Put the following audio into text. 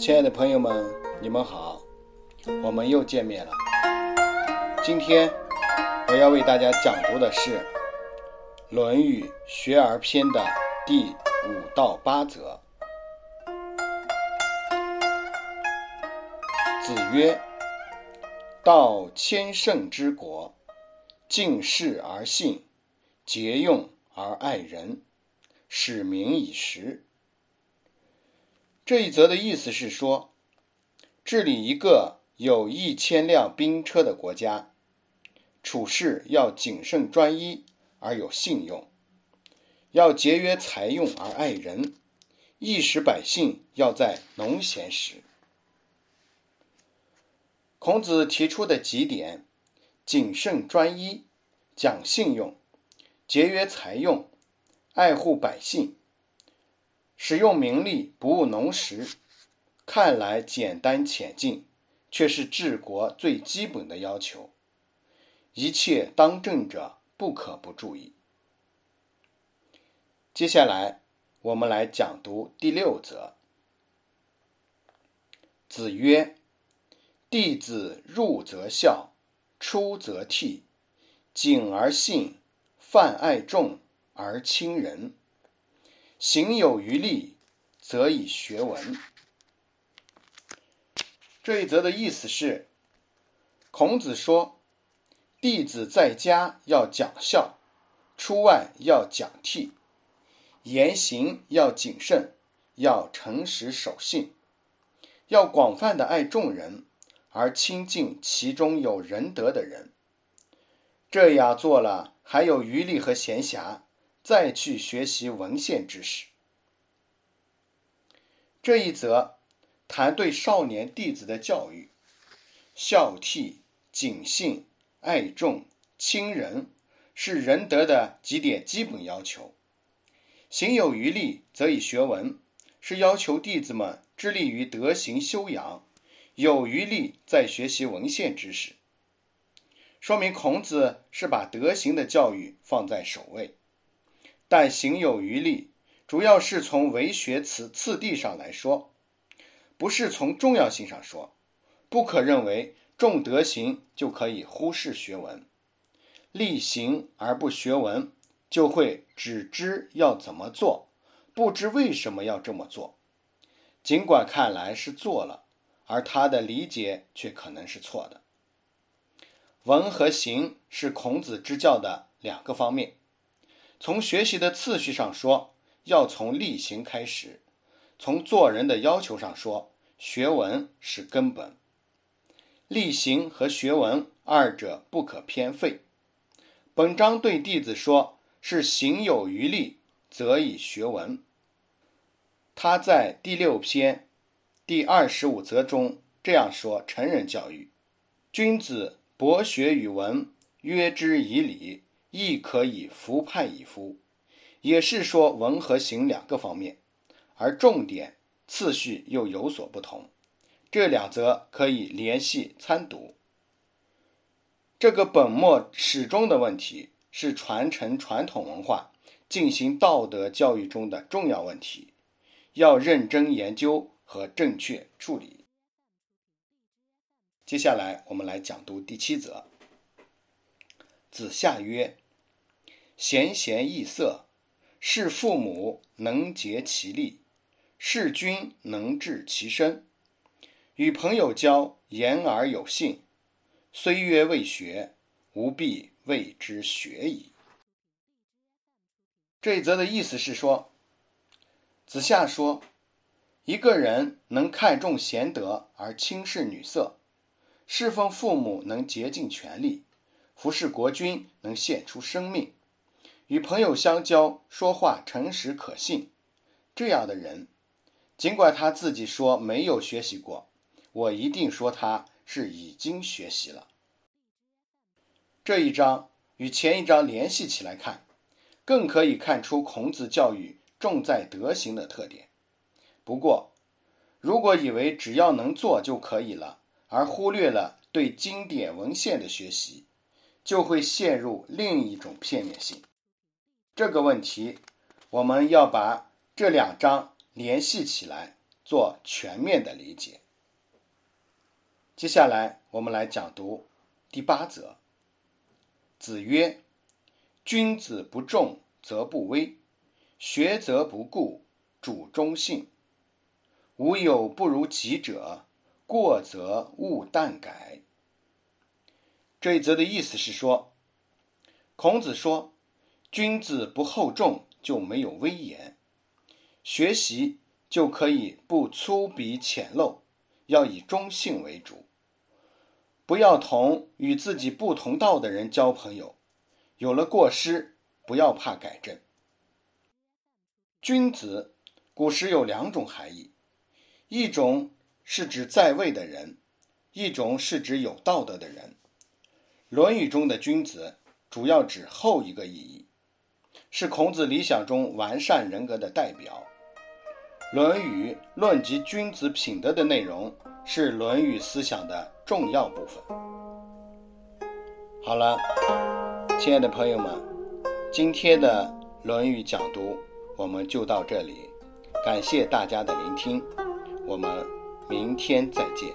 亲爱的朋友们，你们好，我们又见面了。今天我要为大家讲读的是《论语·学而篇》的第五到八则。子曰：“道千乘之国，敬事而信，节用而爱人，使民以时。”这一则的意思是说，治理一个有一千辆兵车的国家，处事要谨慎专一而有信用，要节约财用而爱人，一时百姓要在农闲时。孔子提出的几点：谨慎专一、讲信用、节约财用、爱护百姓。使用名利不务农时，看来简单浅近，却是治国最基本的要求。一切当政者不可不注意。接下来，我们来讲读第六则。子曰：“弟子入则孝，出则悌，谨而信，泛爱众而亲仁。”行有余力，则以学文。这一则的意思是，孔子说，弟子在家要讲孝，出外要讲悌，言行要谨慎，要诚实守信，要广泛的爱众人，而亲近其中有仁德的人。这样做了，还有余力和闲暇。再去学习文献知识。这一则谈对少年弟子的教育，孝悌、谨信、爱众、亲仁，是仁德的几点基本要求。行有余力，则以学文，是要求弟子们致力于德行修养，有余力再学习文献知识。说明孔子是把德行的教育放在首位。但行有余力，主要是从为学次次第上来说，不是从重要性上说。不可认为重德行就可以忽视学文，力行而不学文，就会只知要怎么做，不知为什么要这么做。尽管看来是做了，而他的理解却可能是错的。文和行是孔子之教的两个方面。从学习的次序上说，要从力行开始；从做人的要求上说，学文是根本。力行和学文二者不可偏废。本章对弟子说：“是行有余力，则以学文。”他在第六篇第二十五则中这样说：“成人教育，君子博学与文，约之以礼。”亦可以服判以夫，也是说文和行两个方面，而重点次序又有所不同。这两则可以联系参读。这个本末始终的问题是传承传统文化、进行道德教育中的重要问题，要认真研究和正确处理。接下来我们来讲读第七则。子夏曰：“贤贤易色，是父母能竭其力，是君能治其身。与朋友交，言而有信，虽曰未学，吾必谓之学矣。”这一则的意思是说，子夏说，一个人能看重贤德而轻视女色，侍奉父母能竭尽全力。服侍国君能献出生命，与朋友相交说话诚实可信，这样的人，尽管他自己说没有学习过，我一定说他是已经学习了。这一章与前一章联系起来看，更可以看出孔子教育重在德行的特点。不过，如果以为只要能做就可以了，而忽略了对经典文献的学习。就会陷入另一种片面性。这个问题，我们要把这两章联系起来，做全面的理解。接下来我们来讲读第八则。子曰：“君子不重则不威，学则不固，主忠信。无有不如己者，过则勿惮改。”这一则的意思是说，孔子说，君子不厚重就没有威严，学习就可以不粗鄙浅陋，要以中性为主。不要同与自己不同道的人交朋友，有了过失，不要怕改正。君子，古时有两种含义，一种是指在位的人，一种是指有道德的人。《论语》中的君子，主要指后一个意义，是孔子理想中完善人格的代表。《论语》论及君子品德的内容，是《论语》思想的。重要部分。好了，亲爱的朋友们，今天的《论语》讲读我们就到这里，感谢大家的聆听，我们明天再见。